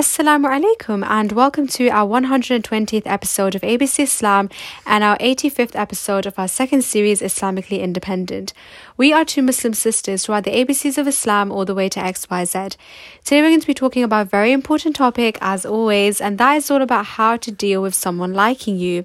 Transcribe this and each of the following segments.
Assalamu alaikum and welcome to our 120th episode of ABC Islam and our 85th episode of our second series Islamically Independent. We are two Muslim sisters who are the ABCs of Islam all the way to XYZ. Today we're going to be talking about a very important topic as always and that is all about how to deal with someone liking you.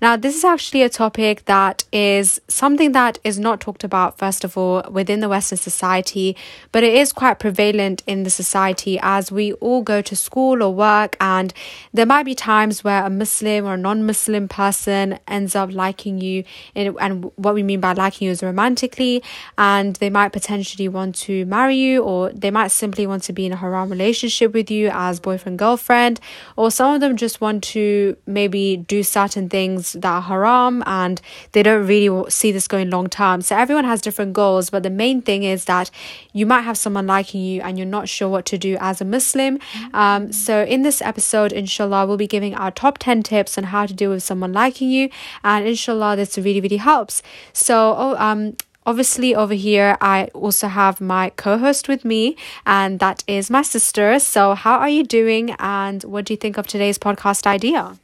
Now this is actually a topic that is something that is not talked about first of all within the Western society but it is quite prevalent in the society as we all go to school or work, and there might be times where a Muslim or a non Muslim person ends up liking you. In, and what we mean by liking you is romantically, and they might potentially want to marry you, or they might simply want to be in a haram relationship with you as boyfriend girlfriend, or some of them just want to maybe do certain things that are haram and they don't really see this going long term. So everyone has different goals, but the main thing is that you might have someone liking you and you're not sure what to do as a Muslim. Um, um, so, in this episode, inshallah, we'll be giving our top 10 tips on how to deal with someone liking you, and inshallah, this really, really helps. So, oh, um, obviously over here i also have my co-host with me and that is my sister so how are you doing and what do you think of today's podcast idea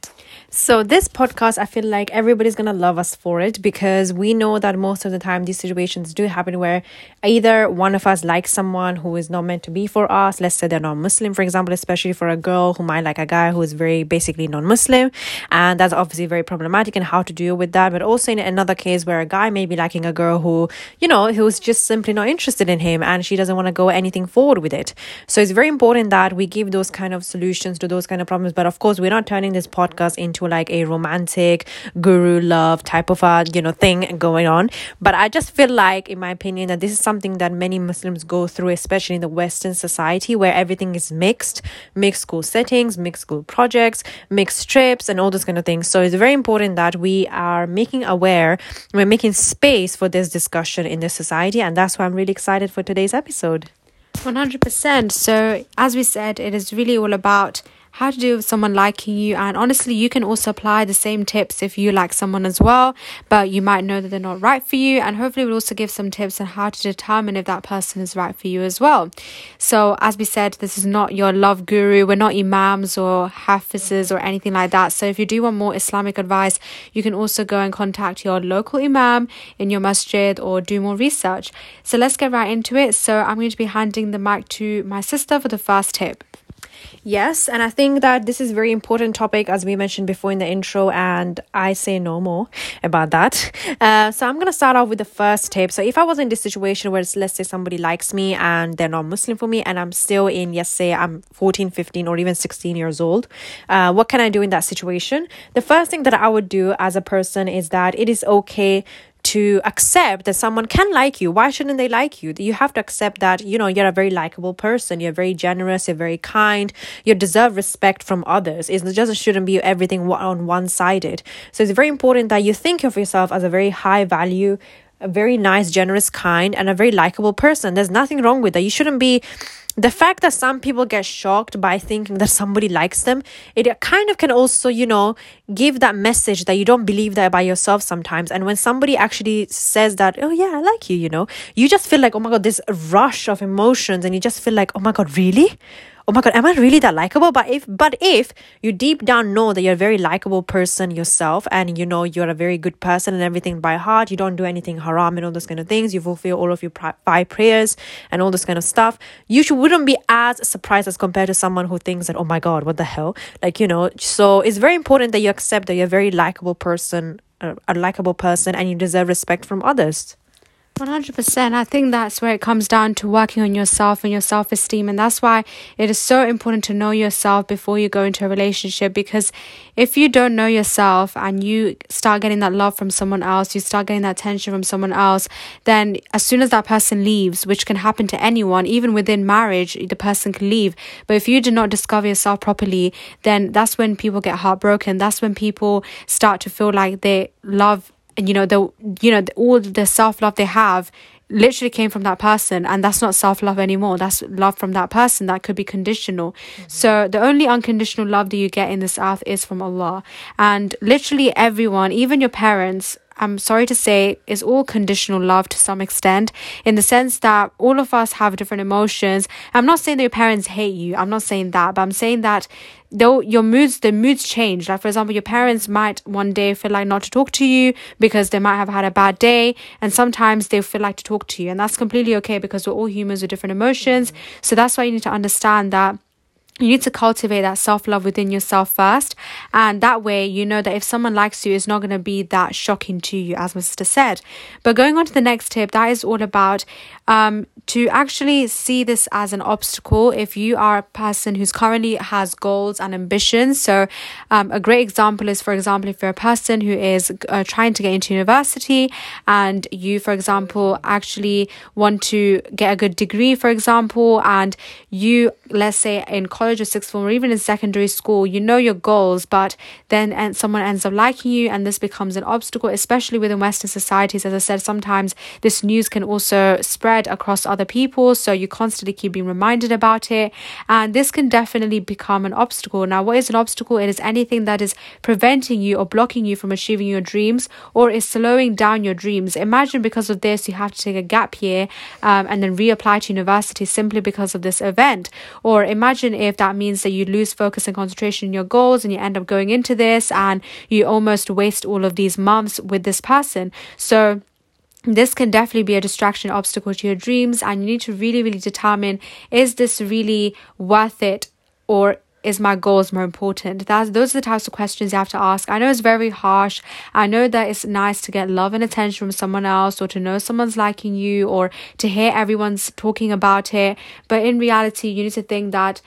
so, this podcast, I feel like everybody's gonna love us for it because we know that most of the time these situations do happen where either one of us likes someone who is not meant to be for us. Let's say they're non Muslim, for example, especially for a girl who might like a guy who is very basically non Muslim. And that's obviously very problematic and how to deal with that. But also in another case where a guy may be liking a girl who, you know, who's just simply not interested in him and she doesn't want to go anything forward with it. So, it's very important that we give those kind of solutions to those kind of problems. But of course, we're not turning this podcast into like a romantic guru love type of a you know thing going on. But i just feel like in my opinion that this is something that many muslims go through especially in the western society where everything is mixed mixed school settings mixed school projects mixed trips and all those kind of things. So it's very important that we are making aware we're making space for this discussion in this society and that's why i'm really excited for today's episode. 100% so as we said it is really all about how to deal with someone liking you. And honestly, you can also apply the same tips if you like someone as well, but you might know that they're not right for you. And hopefully, we'll also give some tips on how to determine if that person is right for you as well. So, as we said, this is not your love guru. We're not imams or hafizes or anything like that. So, if you do want more Islamic advice, you can also go and contact your local imam in your masjid or do more research. So, let's get right into it. So, I'm going to be handing the mic to my sister for the first tip. Yes, and I think that this is very important topic as we mentioned before in the intro, and I say no more about that. Uh, so I'm gonna start off with the first tip. So if I was in this situation where it's let's say somebody likes me and they're not Muslim for me, and I'm still in, yes, say I'm 14, 15, or even 16 years old, uh, what can I do in that situation? The first thing that I would do as a person is that it is okay to accept that someone can like you. Why shouldn't they like you? You have to accept that, you know, you're a very likable person, you're very generous, you're very kind, you deserve respect from others. It just shouldn't be everything on one sided. So it's very important that you think of yourself as a very high value, a very nice, generous, kind, and a very likable person. There's nothing wrong with that. You shouldn't be the fact that some people get shocked by thinking that somebody likes them it kind of can also you know give that message that you don't believe that by yourself sometimes. And when somebody actually says that oh yeah i like you you know you just feel like oh my god this rush of emotions and you just feel like oh my god really oh my god am i really that likable? But if but if you deep down know that you're a very likable person yourself and you know you're a very good person and everything by heart you don't do anything haram and all those kind of things you fulfill all of your five prayers and all this kind of stuff you should, wouldn't be as surprised as compared to someone who thinks that oh my god what the hell? Like you know so it's very important that you accept that you're a very likable person a, a likable person and you deserve respect from others 100%. I think that's where it comes down to working on yourself and your self esteem. And that's why it is so important to know yourself before you go into a relationship. Because if you don't know yourself and you start getting that love from someone else, you start getting that attention from someone else, then as soon as that person leaves, which can happen to anyone, even within marriage, the person can leave. But if you do not discover yourself properly, then that's when people get heartbroken. That's when people start to feel like they love you know the you know all the self love they have literally came from that person. And that's not self love anymore. That's love from that person that could be conditional. Mm-hmm. so the only unconditional love that you get in this earth is from Allah. And literally everyone even your parents I'm sorry to say, is all conditional love to some extent, in the sense that all of us have different emotions. I'm not saying that your parents hate you. I'm not saying that, but I'm saying that though your moods, the moods change. Like for example, your parents might one day feel like not to talk to you because they might have had a bad day, and sometimes they feel like to talk to you, and that's completely okay because we're all humans with different emotions. Mm-hmm. So that's why you need to understand that you need to cultivate that self love within yourself first. And that way, you know that if someone likes you, it's not going to be that shocking to you, as my sister said. But going on to the next tip, that is all about um, to actually see this as an obstacle if you are a person who's currently has goals and ambitions. So, um, a great example is, for example, if you're a person who is uh, trying to get into university and you, for example, actually want to get a good degree, for example, and you, let's say in college or sixth form or even in secondary school, you know your goals, but then and someone ends up liking you and this becomes an obstacle, especially within Western societies. As I said, sometimes this news can also spread spread across other people. So you constantly keep being reminded about it. And this can definitely become an obstacle. Now, what is an obstacle? It is anything that is preventing you or blocking you from achieving your dreams or is slowing down your dreams. Imagine because of this, you have to take a gap year um, and then reapply to university simply because of this event. Or imagine if that means that you lose focus and concentration in your goals and you end up going into this and you almost waste all of these months with this person. So, this can definitely be a distraction obstacle to your dreams and you need to really really determine is this really worth it or is my goals more important? That's those are the types of questions you have to ask. I know it's very harsh. I know that it's nice to get love and attention from someone else or to know someone's liking you or to hear everyone's talking about it but in reality you need to think that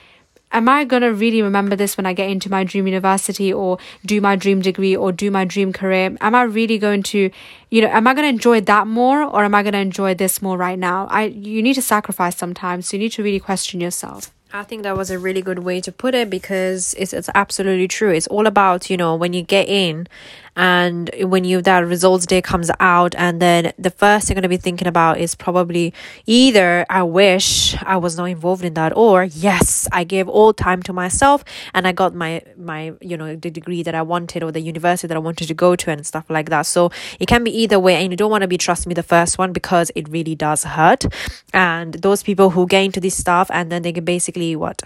am I going to really remember this when I get into my dream university or do my dream degree or do my dream career? Am I really going to, you know, am I going to enjoy that more or am I going to enjoy this more right now? I you need to sacrifice sometimes. So you need to really question yourself. I think that was a really good way to put it because it's, it's absolutely true. It's all about, you know, when you get in and when you that results day comes out and then the first thing you're going to be thinking about is probably either i wish i was not involved in that or yes i gave all time to myself and i got my my you know the degree that i wanted or the university that i wanted to go to and stuff like that. So it can be either way and you don't want to be trust me the first one because it really does hurt. And those people who get into this stuff and then they can basically what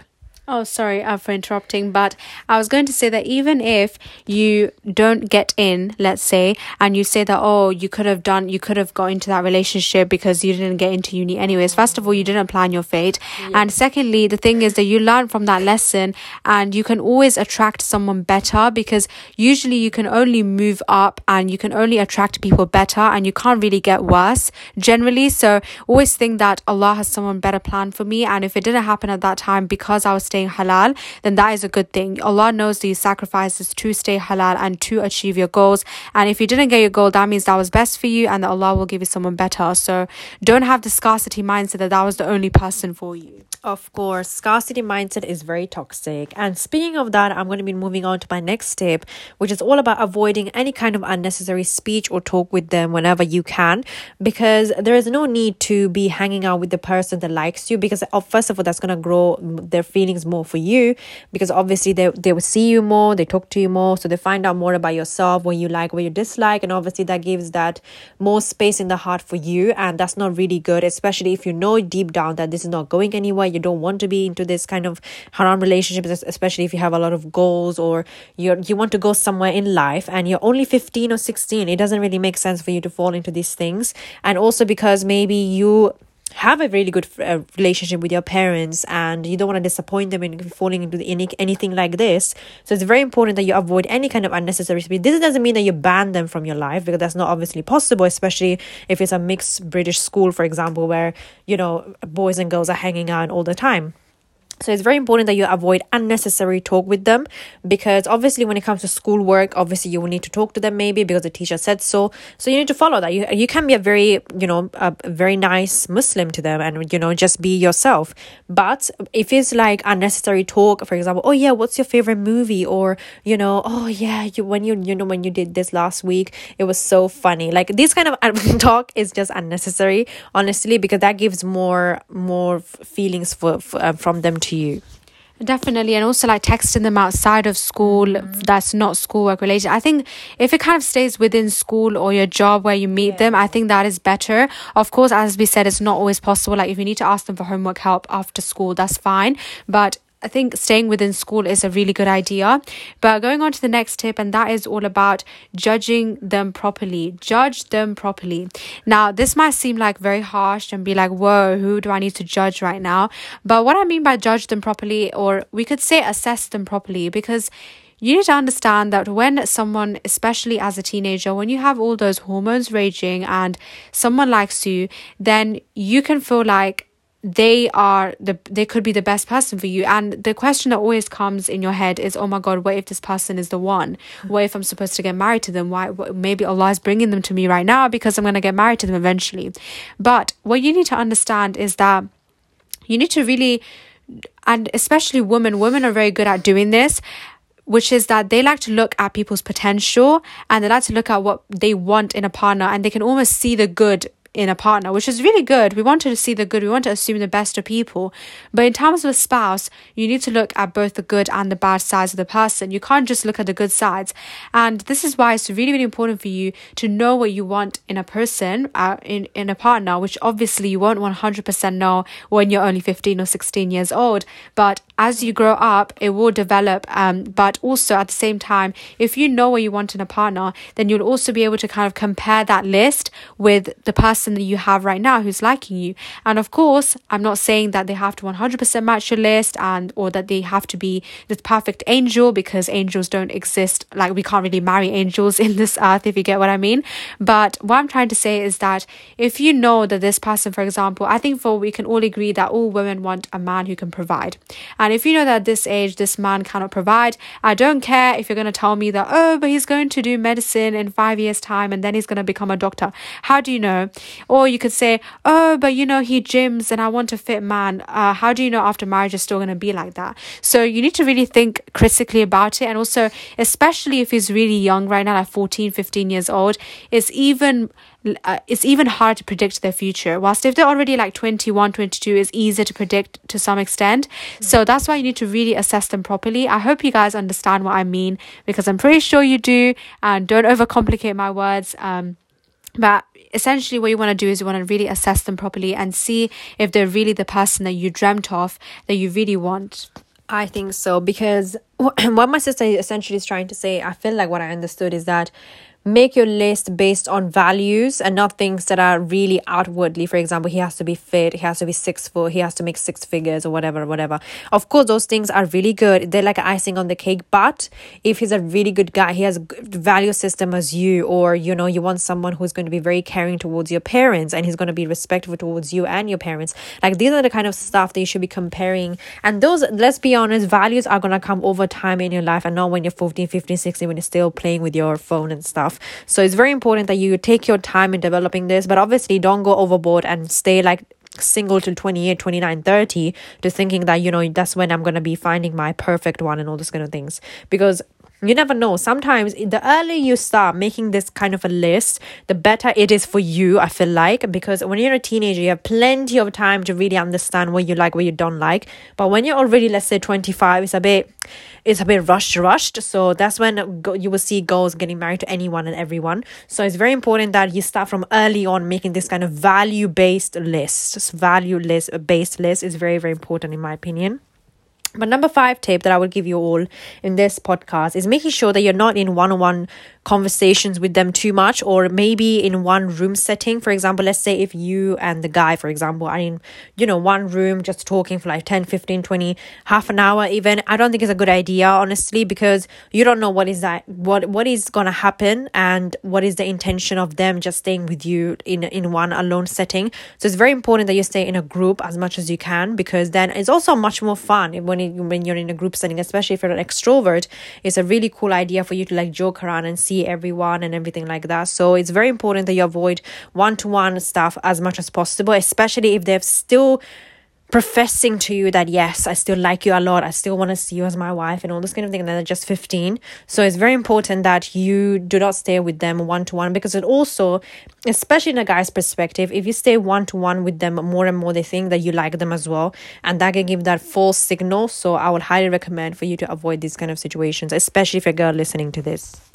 Oh, sorry uh, for interrupting, but I was going to say that even if you don't get in, let's say, and you say that, oh, you could have done, you could have got into that relationship because you didn't get into uni anyways. First of all, you didn't plan your fate. Yeah. And secondly, the thing is that you learn from that lesson and you can always attract someone better because usually you can only move up and you can only attract people better and you can't really get worse generally. So always think that Allah has someone better planned for me. And if it didn't happen at that time because I was staying halal, then that is a good thing. Allah knows these sacrifices to stay halal and to achieve your goals. And if you didn't get your goal, that means that was best for you and that Allah will give you someone better. So don't have the scarcity mindset that that was the only person for you. Of course, scarcity mindset is very toxic. And speaking of that, I'm going to be moving on to my next step, which is all about avoiding any kind of unnecessary speech or talk with them whenever you can, because there is no need to be hanging out with the person that likes you, because uh, first of all, that's going to grow their feelings more for you, because obviously they, they will see you more, they talk to you more, so they find out more about yourself, what you like, what you dislike, and obviously that gives that more space in the heart for you, and that's not really good, especially if you know deep down that this is not going anywhere you don't want to be into this kind of haram relationships especially if you have a lot of goals or you you want to go somewhere in life and you're only 15 or 16 it doesn't really make sense for you to fall into these things. And also because maybe you have a really good uh, relationship with your parents and you don't want to disappoint them in falling into any, anything like this. So it's very important that you avoid any kind of unnecessary speech this doesn't mean that you ban them from your life because that's not obviously possible especially if it's a mixed british school for example where you know boys and girls are hanging out all the time so it's very important that you avoid unnecessary talk with them because obviously when it comes to schoolwork, obviously you will need to talk to them maybe because the teacher said so. So you need to follow that. You you can be a very you know a very nice Muslim to them and you know just be yourself. But if it's like unnecessary talk, for example, oh yeah, what's your favorite movie? Or you know, oh yeah, you when you you know when you did this last week, it was so funny. Like this kind of talk is just unnecessary, honestly, because that gives more more feelings for, for uh, from them to you. Definitely, and also like texting them outside of school mm-hmm. that's not schoolwork related. I think if it kind of stays within school or your job where you meet yeah. them, I think that is better. Of course, as we said, it's not always possible. Like if you need to ask them for homework help after school, that's fine. But I think staying within school is a really good idea. But going on to the next tip, and that is all about judging them properly. Judge them properly. Now, this might seem like very harsh and be like, whoa, who do I need to judge right now? But what I mean by judge them properly, or we could say assess them properly, because you need to understand that when someone, especially as a teenager, when you have all those hormones raging and someone likes you, then you can feel like they are the they could be the best person for you. And the question that always comes in your head is oh my god what if this person is the one? What if i'm supposed to get married to them? Why maybe allah is bringing them to me right now because i'm going to get married to them eventually. But what you need to understand is that you need to really and especially women women are very good at doing this which is that they like to look at people's potential and they like to look at what they want in a partner and they can almost see the good in a partner, which is really good. We want to see the good, we want to assume the best of people. But in terms of a spouse, you need to look at both the good and the bad sides of the person. You can't just look at the good sides. And this is why it's really, really important for you to know what you want in a person, uh, in, in a partner, which obviously you won't 100% know when you're only 15 or 16 years old. But as you grow up, it will develop. Um, but also at the same time, if you know what you want in a partner, then you'll also be able to kind of compare that list with the person that you have right now who's liking you. And of course, I'm not saying that they have to 100% match your list and or that they have to be the perfect angel because angels don't exist. Like we can't really marry angels in this earth, if you get what I mean. But what I'm trying to say is that if you know that this person, for example, I think for we can all agree that all women want a man who can provide. And if you know that at this age, this man cannot provide, I don't care if you're going to tell me that, oh, but he's going to do medicine in five years' time and then he's going to become a doctor. How do you know? Or you could say, oh, but you know, he gyms and I want a fit man. Uh, how do you know after marriage is still going to be like that? So you need to really think critically about it. And also, especially if he's really young right now, like 14, 15 years old, it's even uh, it's even hard to predict their future. Whilst if they're already like 21, 22, is easier to predict to some extent. Mm-hmm. So that's why you need to really assess them properly. I hope you guys understand what I mean because I'm pretty sure you do. And don't overcomplicate my words. Um, but essentially, what you want to do is you want to really assess them properly and see if they're really the person that you dreamt of that you really want. I think so because what my sister essentially is trying to say, I feel like what I understood is that make your list based on values and not things that are really outwardly. For example he has to be fit he has to be six foot he has to make six figures or whatever whatever. Of course those things are really good. They're like icing on the cake but if he's a really good guy he has value system as you or you know you want someone who's going to be very caring towards your parents and he's going to be respectful towards you and your parents. Like these are the kind of stuff that you should be comparing. And those let's be honest values are going to come over time in your life and not when you're 14 15 16 when you're still playing with your phone and stuff so it's very important that you take your time in developing this, but obviously don't go overboard and stay like single till 28 29 30 to thinking that you know that's when i'm going to be finding my perfect one and all those kind of things. Because you never know. Sometimes the earlier you start making this kind of a list the better it is for you i feel like because when you're a teenager you have plenty of time to really understand what you like what you don't like. But when you're already let's say 25 it's a bit it's a bit rushed rushed. So that's when you will see girls getting married to anyone and everyone. So it's very important that you start from early on making this kind of value based list. Value list based list is very very important in my opinion but number five tip that I will give you all in this podcast is making sure that you're not in one on one conversations with them too much or maybe in one room setting. For example let's say if you and the guy for example are in you know one room just talking for like 10 15 20 half an hour even i don't think it's a good idea honestly because you don't know what is that what what is to happen and what is the intention of them just staying with you in in one alone setting. So it's very important that you stay in a group as much as you can because then it's also much more fun when when you're in a group setting especially if you're an extrovert it's a really cool idea for you to like joke around and see everyone and everything like that. So it's very important that you avoid one to one stuff as much as possible, especially if they've still professing to you that yes i still like you a lot. I still want to see you as my wife and all this kind of thing. And they're just 15 so it's very important that you do not stay with them one to one because it also especially in a guy's perspective if you stay one to one with them more and more they think that you like them as well. And that can give that false signal. So i would highly recommend for you to avoid these kind of situations especially if you're a girl listening to this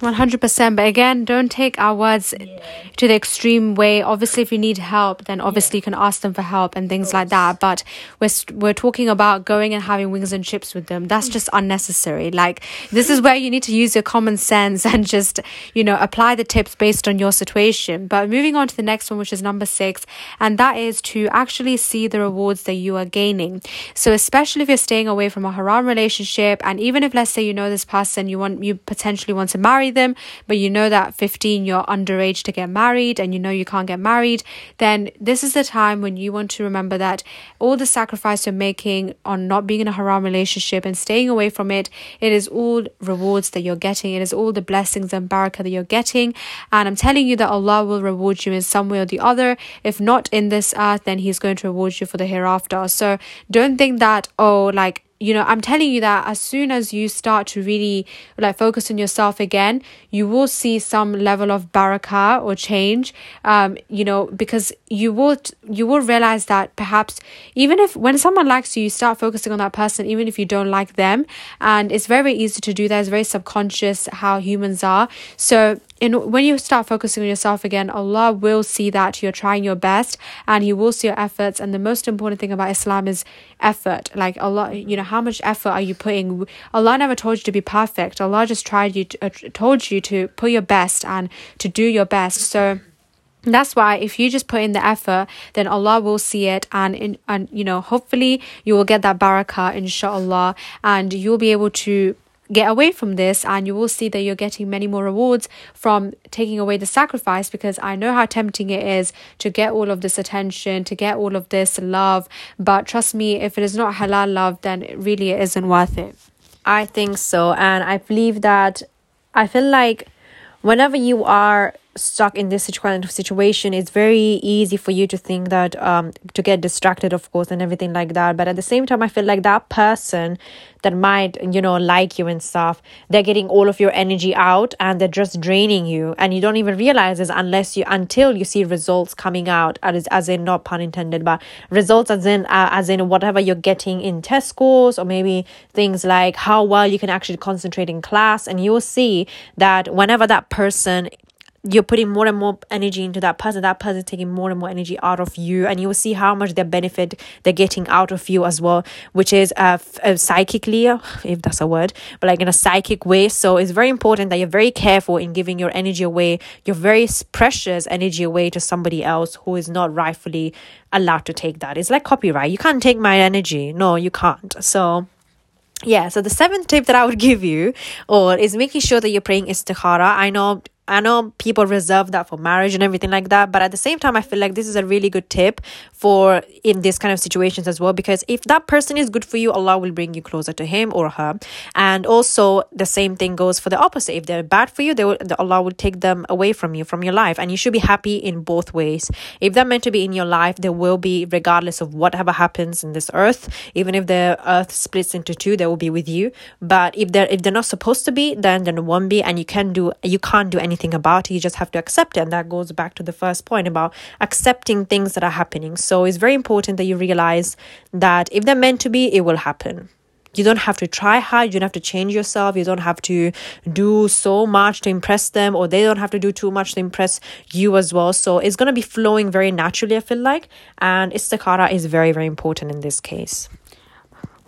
100% but again don't take our words yeah. to the extreme way. Obviously if you need help then obviously yeah. you can ask them for help and things like that. But we're we're talking about going and having wings and chips with them. That's just unnecessary. Like this is where you need to use your common sense and just you know apply the tips based on your situation. But moving on to the next one which is number 6 and that is to actually see the rewards that you are gaining. So especially if you're staying away from a haram relationship and even if let's say you know this person you want you potentially want to marry them, but you know that 15 you're underage to get married and you know you can't get married, then this is the time when you want to remember that all the sacrifice you're making on not being in a haram relationship and staying away from it, it is all rewards that you're getting. It is all the blessings and barakah that you're getting. And I'm telling you that Allah will reward you in some way or the other. If not in this earth, then He's going to reward you for the hereafter. So don't think that, oh, like you know i'm telling you that as soon as you start to really like focus on yourself again you will see some level of barakah or change um you know because you will you will realize that perhaps even if when someone likes you you start focusing on that person even if you don't like them and it's very easy to do that it's very subconscious how humans are so in when you start focusing on yourself again, Allah will see that you're trying your best and He will see your efforts. And the most important thing about Islam is effort. Like Allah, you know, how much effort are you putting? Allah never told you to be perfect. Allah just tried you, to, uh, told you to put your best and to do your best. So that's why if you just put in the effort then allah will see it and in and you know hopefully you will get that barakah inshallah and you'll be able to get away from this and you will see that you're getting many more rewards from taking away the sacrifice because I know how tempting it is to get all of this attention, to get all of this love. But trust me, if it is not halal love, then it really isn't worth it. I think so. And I believe that I feel like whenever you are stuck in this kind of situation it's very easy for you to think that um to get distracted of course and everything like that. But at the same time i feel like that person that might you know like you and stuff they're getting all of your energy out and they're just draining you. And you don't even realize this unless you until you see results coming out as, as in not pun intended but results as in uh, as in whatever you're getting in test scores or maybe things like how well you can actually concentrate in class. And you'll see that whenever that person you're putting more and more energy into that person that person is taking more and more energy out of you and you will see how much their benefit they're getting out of you as well which is uh, f- uh, psychically if that's a word but like in a psychic way. So it's very important that you're very careful in giving your energy away your very precious energy away to somebody else who is not rightfully allowed to take that. It's like copyright. You can't take my energy. No you can't. So yeah so the seventh tip that i would give you or is making sure that you're praying istikhara. I know I know people reserve that for marriage and everything like that, but at the same time, I feel like this is a really good tip for in this kind of situations as well. Because if that person is good for you, Allah will bring you closer to him or her. And also, the same thing goes for the opposite. If they're bad for you, they will, Allah will take them away from you, from your life. And you should be happy in both ways. If they're meant to be in your life, they will be, regardless of whatever happens in this earth. Even if the earth splits into two, they will be with you. But if they're if they're not supposed to be, then then won't be, and you can do you can't do anything anything about it. You just have to accept it. And that goes back to the first point about accepting things that are happening. So it's very important that you realize that if they're meant to be, it will happen. You don't have to try hard. You don't have to change yourself. You don't have to do so much to impress them, or they don't have to do too much to impress you as well. So it's going to be flowing very naturally, I feel like. And istikhara is very, very important in this case.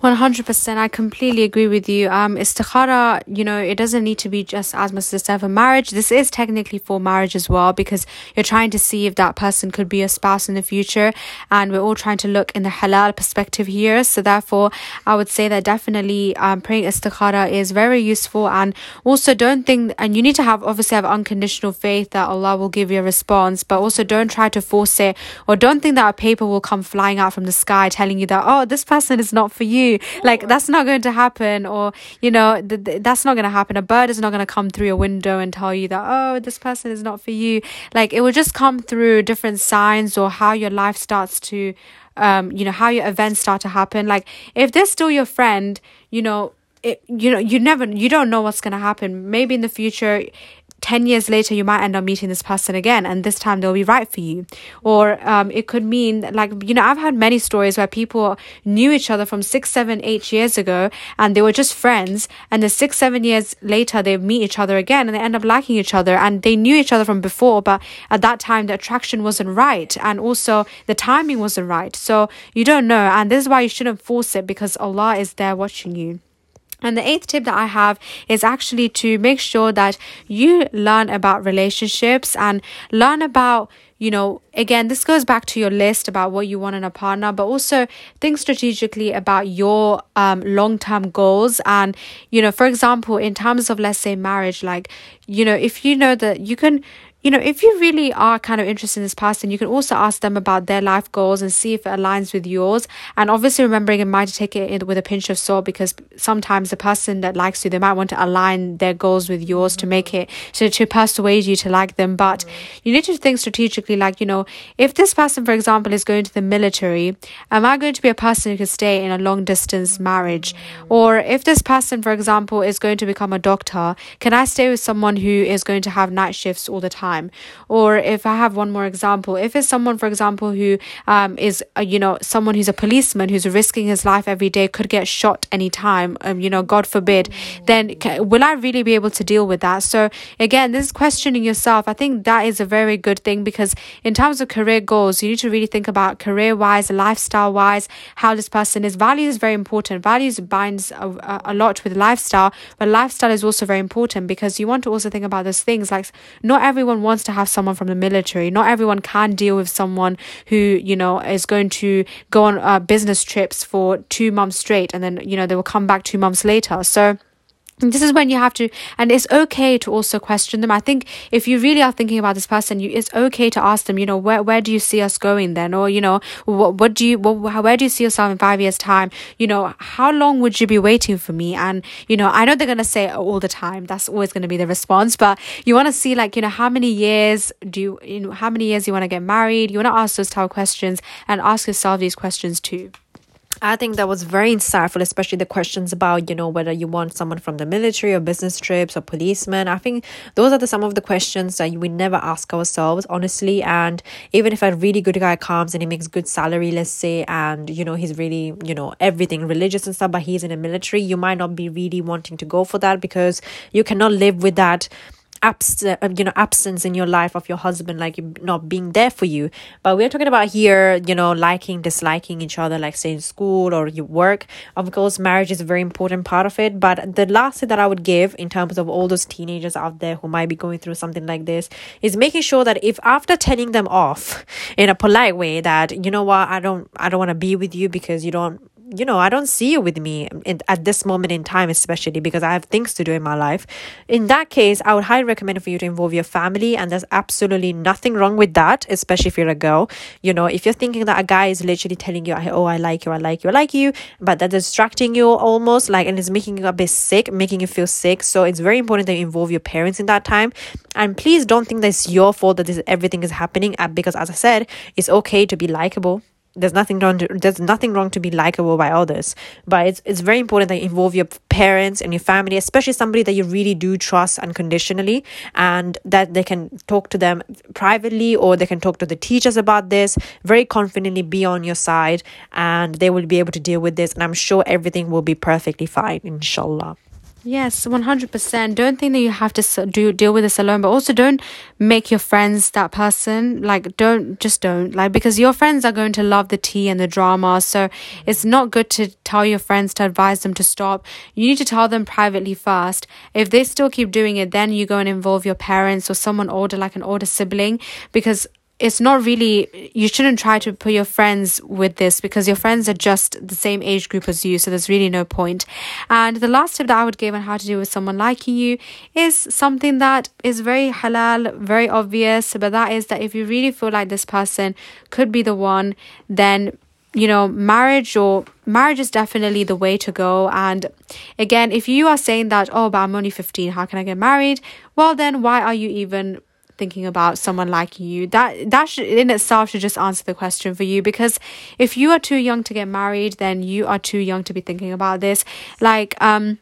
100% i completely agree with you. Um istikhara you know it doesn't need to be just as much as for marriage. This is technically for marriage as well because you're trying to see if that person could be a spouse in the future and we're all trying to look in the halal perspective here. So therefore i would say that definitely um, praying istikhara is very useful. And also don't think and you need to have obviously have unconditional faith that allah will give you a response but also don't try to force it or don't think that a paper will come flying out from the sky telling you that oh this person is not for you like that's not going to happen, or you know, th- th- that's not going to happen. A bird is not going to come through your window and tell you that oh, this person is not for you. Like it will just come through different signs or how your life starts to um, you know, how your events start to happen. Like if they're still your friend, you know, it, you know, you never, you don't know what's going to happen. Maybe in the future, 10 years later you might end up meeting this person again and this time they'll be right for you. Or um, it could mean like you know i've had many stories where people knew each other from six seven eight years ago and they were just friends and the six seven years later they meet each other again and they end up liking each other and they knew each other from before but at that time the attraction wasn't right and also the timing wasn't right. So you don't know and this is why you shouldn't force it because allah is there watching you and the eighth tip that I have is actually to make sure that you learn about relationships and learn about, you know, again, this goes back to your list about what you want in a partner, but also think strategically about your um, long term goals. And, you know, for example, in terms of, let's say, marriage, like, you know, if you know that you can you know, if you really are kind of interested in this person, you can also ask them about their life goals and see if it aligns with yours. And obviously, remembering it might take it with a pinch of salt because sometimes the person that likes you, they might want to align their goals with yours to make it so to persuade you to like them. But you need to think strategically, like, you know, if this person, for example, is going to the military, am I going to be a person who can stay in a long distance marriage? Or if this person, for example, is going to become a doctor, can I stay with someone who is going to have night shifts all the time? Time. Or if I have one more example, if it's someone, for example, who um, is, uh, you know, someone who's a policeman who's risking his life every day, could get shot anytime, um, you know, God forbid, then can, will I really be able to deal with that? So again, this is questioning yourself. I think that is a very good thing because in terms of career goals, you need to really think about career wise, lifestyle wise, how this person is. Value is very important. Values binds a, a lot with lifestyle, but lifestyle is also very important because you want to also think about those things like not everyone everyone wants to have someone from the military. Not everyone can deal with someone who, you know, is going to go on uh, business trips for two months straight and then, you know, they will come back two months later. So, this is when you have to and it's okay to also question them. I think if you really are thinking about this person you it's okay to ask them you know where, where do you see us going then? Or you know what, what do you what, where do you see yourself in five years time? You know how long would you be waiting for me? And you know i know they're going to say all the time. That's always going to be the response. But you want to see like you know how many years do you, you know how many years you want to get married? You want to ask those type of questions and ask yourself these questions too I think that was very insightful, especially the questions about, you know, whether you want someone from the military or business trips or policemen. I think those are the, some of the questions that we never ask ourselves, honestly. And even if a really good guy comes and he makes good salary, let's say, and, you know, he's really, you know, everything religious and stuff, but he's in the military, you might not be really wanting to go for that because you cannot live with that abs- uh, you know absence in your life of your husband like not being there for you. But we're talking about here you know liking disliking each other like say in school or you work. Of course marriage is a very important part of it. But the last thing that i would give in terms of all those teenagers out there who might be going through something like this is making sure that if after telling them off in a polite way that you know what? I don't i don't want to be with you because you don't you know, I don't see you with me in, at this moment in time, especially because I have things to do in my life. In that case, I would highly recommend for you to involve your family, and there's absolutely nothing wrong with that, especially if you're a girl. You know, if you're thinking that a guy is literally telling you, oh, I like you, I like you, I like you, but that's distracting you almost, like, and it's making you a bit sick, making you feel sick. So it's very important that you involve your parents in that time. And please don't think that it's your fault that this everything is happening, uh, because as I said, it's okay to be likable there's nothing wrong to, there's nothing wrong to be likable by others but it's, it's very important that you involve your parents and your family especially somebody that you really do trust unconditionally and that they can talk to them privately or they can talk to the teachers about this very confidently be on your side and they will be able to deal with this and i'm sure everything will be perfectly fine inshallah Yes, 100%. Don't think that you have to do deal with this alone, but also don't make your friends that person. Like don't just don't. Like because your friends are going to love the tea and the drama. So it's not good to tell your friends to advise them to stop. You need to tell them privately first. If they still keep doing it, then you go and involve your parents or someone older like an older sibling because it's not really you shouldn't try to put your friends with this because your friends are just the same age group as you so there's really no point. And the last tip that i would give on how to deal with someone liking you is something that is very halal very obvious but that is that if you really feel like this person could be the one then you know marriage or marriage is definitely the way to go. And again if you are saying that oh but i'm only 15 how can i get married? Well then why are you even thinking about someone like you. That that should, in itself should just answer the question for you because if you are too young to get married, then you are too young to be thinking about this. Like um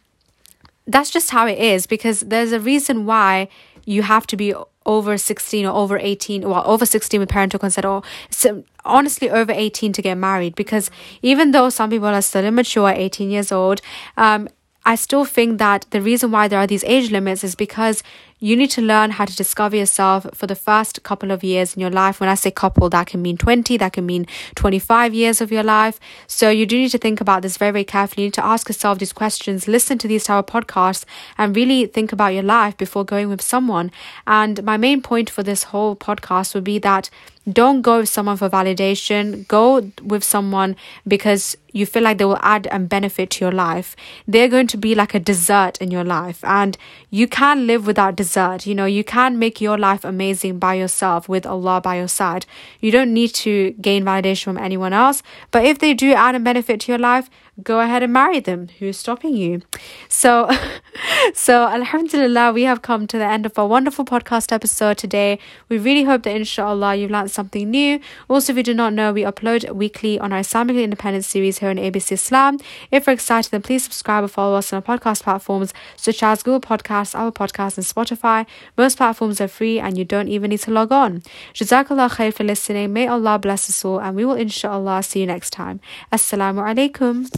that's just how it is because there's a reason why you have to be over 16 or over 18 well over 16 with parental consent or so, honestly over 18 to get married because even though some people are still immature at 18 years old um, I still think that the reason why there are these age limits is because you need to learn how to discover yourself for the first couple of years in your life. When I say couple, that can mean 20, that can mean 25 years of your life. So you do need to think about this very, very carefully. You need to ask yourself these questions, listen to these type of podcasts, and really think about your life before going with someone. And my main point for this whole podcast would be that don't go with someone for validation. Go with someone because you feel like they will add and benefit to your life. They're going to be like a dessert in your life, and you can live without dessert. You know, you can make your life amazing by yourself with Allah by your side. You don't need to gain validation from anyone else. But if they do add a benefit to your life, go ahead and marry them. Who's stopping you? So, so Alhamdulillah, we have come to the end of our wonderful podcast episode today. We really hope that inshallah you've learned something new. Also, if you do not know, we upload weekly on our Islamically Independent series here on ABC Islam. If you're excited, then please subscribe or follow us on our podcast platforms such as Google Podcasts, Apple Podcasts, and Spotify. Most platforms are free and you don't even need to log on. Jazakallah khair for listening. May Allah bless us all, and we will inshallah see you next time. Assalamu alaikum.